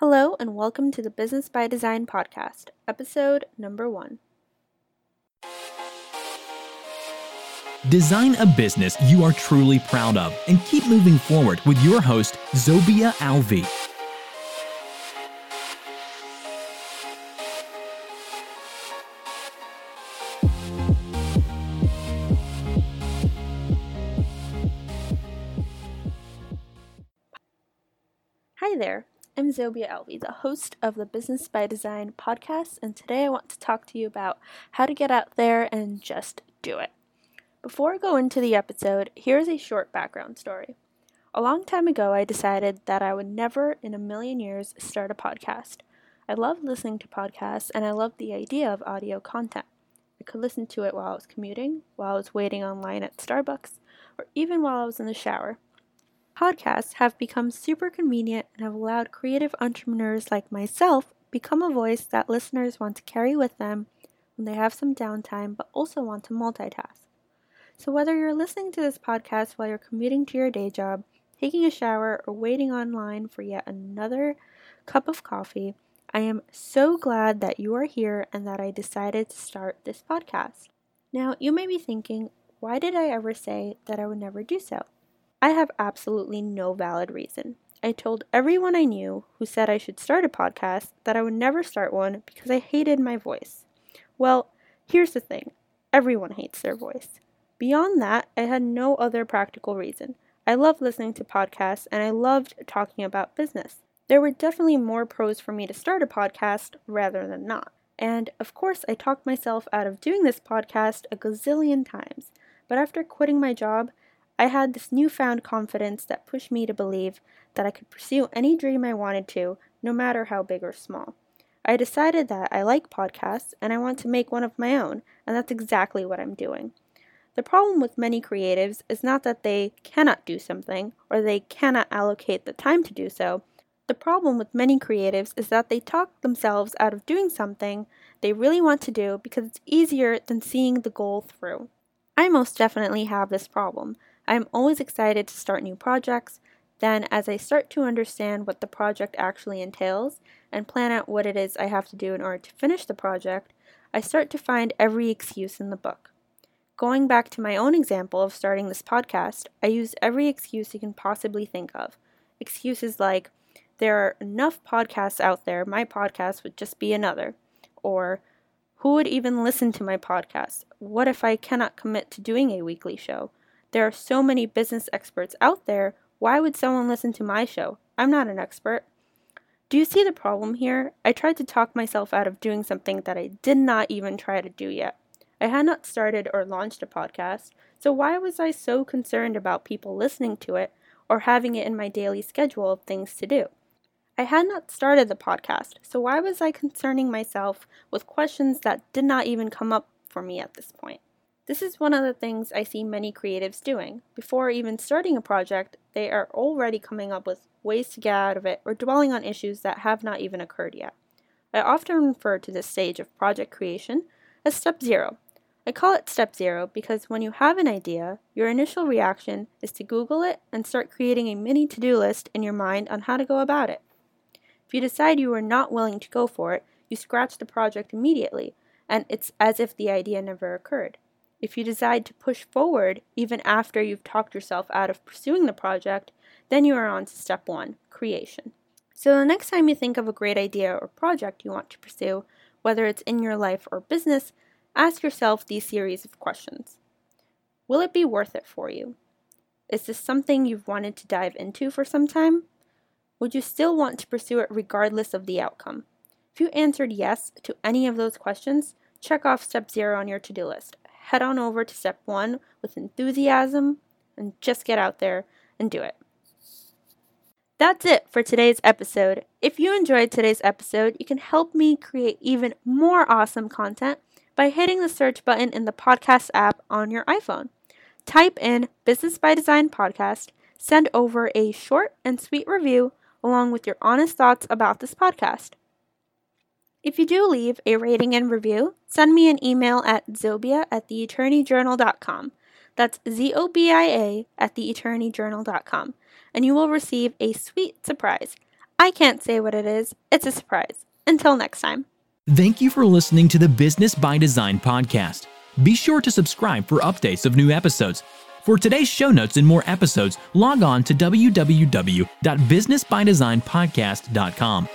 Hello, and welcome to the Business by Design podcast, episode number one. Design a business you are truly proud of and keep moving forward with your host, Zobia Alvi. Hi there, I'm Zobia Alvi, the host of the Business by Design podcast, and today I want to talk to you about how to get out there and just do it. Before I go into the episode, here's a short background story. A long time ago, I decided that I would never in a million years start a podcast. I love listening to podcasts and I love the idea of audio content. I could listen to it while I was commuting, while I was waiting online at Starbucks, or even while I was in the shower. Podcasts have become super convenient and have allowed creative entrepreneurs like myself become a voice that listeners want to carry with them when they have some downtime but also want to multitask. So whether you're listening to this podcast while you're commuting to your day job, taking a shower, or waiting online for yet another cup of coffee, I am so glad that you are here and that I decided to start this podcast. Now, you may be thinking, why did I ever say that I would never do so? I have absolutely no valid reason. I told everyone I knew who said I should start a podcast that I would never start one because I hated my voice. Well, here's the thing everyone hates their voice. Beyond that, I had no other practical reason. I loved listening to podcasts and I loved talking about business. There were definitely more pros for me to start a podcast rather than not. And of course, I talked myself out of doing this podcast a gazillion times. But after quitting my job, I had this newfound confidence that pushed me to believe that I could pursue any dream I wanted to, no matter how big or small. I decided that I like podcasts and I want to make one of my own, and that's exactly what I'm doing. The problem with many creatives is not that they cannot do something or they cannot allocate the time to do so. The problem with many creatives is that they talk themselves out of doing something they really want to do because it's easier than seeing the goal through. I most definitely have this problem. I'm always excited to start new projects. Then, as I start to understand what the project actually entails and plan out what it is I have to do in order to finish the project, I start to find every excuse in the book. Going back to my own example of starting this podcast, I used every excuse you can possibly think of. Excuses like, there are enough podcasts out there, my podcast would just be another. Or, who would even listen to my podcast? What if I cannot commit to doing a weekly show? There are so many business experts out there. Why would someone listen to my show? I'm not an expert. Do you see the problem here? I tried to talk myself out of doing something that I did not even try to do yet. I had not started or launched a podcast, so why was I so concerned about people listening to it or having it in my daily schedule of things to do? I had not started the podcast, so why was I concerning myself with questions that did not even come up for me at this point? This is one of the things I see many creatives doing. Before even starting a project, they are already coming up with ways to get out of it or dwelling on issues that have not even occurred yet. I often refer to this stage of project creation as step zero. I call it step zero because when you have an idea, your initial reaction is to Google it and start creating a mini to do list in your mind on how to go about it. If you decide you are not willing to go for it, you scratch the project immediately, and it's as if the idea never occurred. If you decide to push forward even after you've talked yourself out of pursuing the project, then you are on to step one creation. So, the next time you think of a great idea or project you want to pursue, whether it's in your life or business, ask yourself these series of questions Will it be worth it for you? Is this something you've wanted to dive into for some time? Would you still want to pursue it regardless of the outcome? If you answered yes to any of those questions, check off step zero on your to do list head on over to step one with enthusiasm and just get out there and do it. That's it for today's episode. If you enjoyed today's episode, you can help me create even more awesome content by hitting the search button in the podcast app on your iPhone. Type in Business by Design Podcast, send over a short and sweet review along with your honest thoughts about this podcast. If you do leave a rating and review, send me an email at zobia at theattorneyjournal.com. That's Z O B I A at theattorneyjournal.com, and you will receive a sweet surprise. I can't say what it is, it's a surprise. Until next time. Thank you for listening to the Business by Design podcast. Be sure to subscribe for updates of new episodes. For today's show notes and more episodes, log on to www.businessbydesignpodcast.com.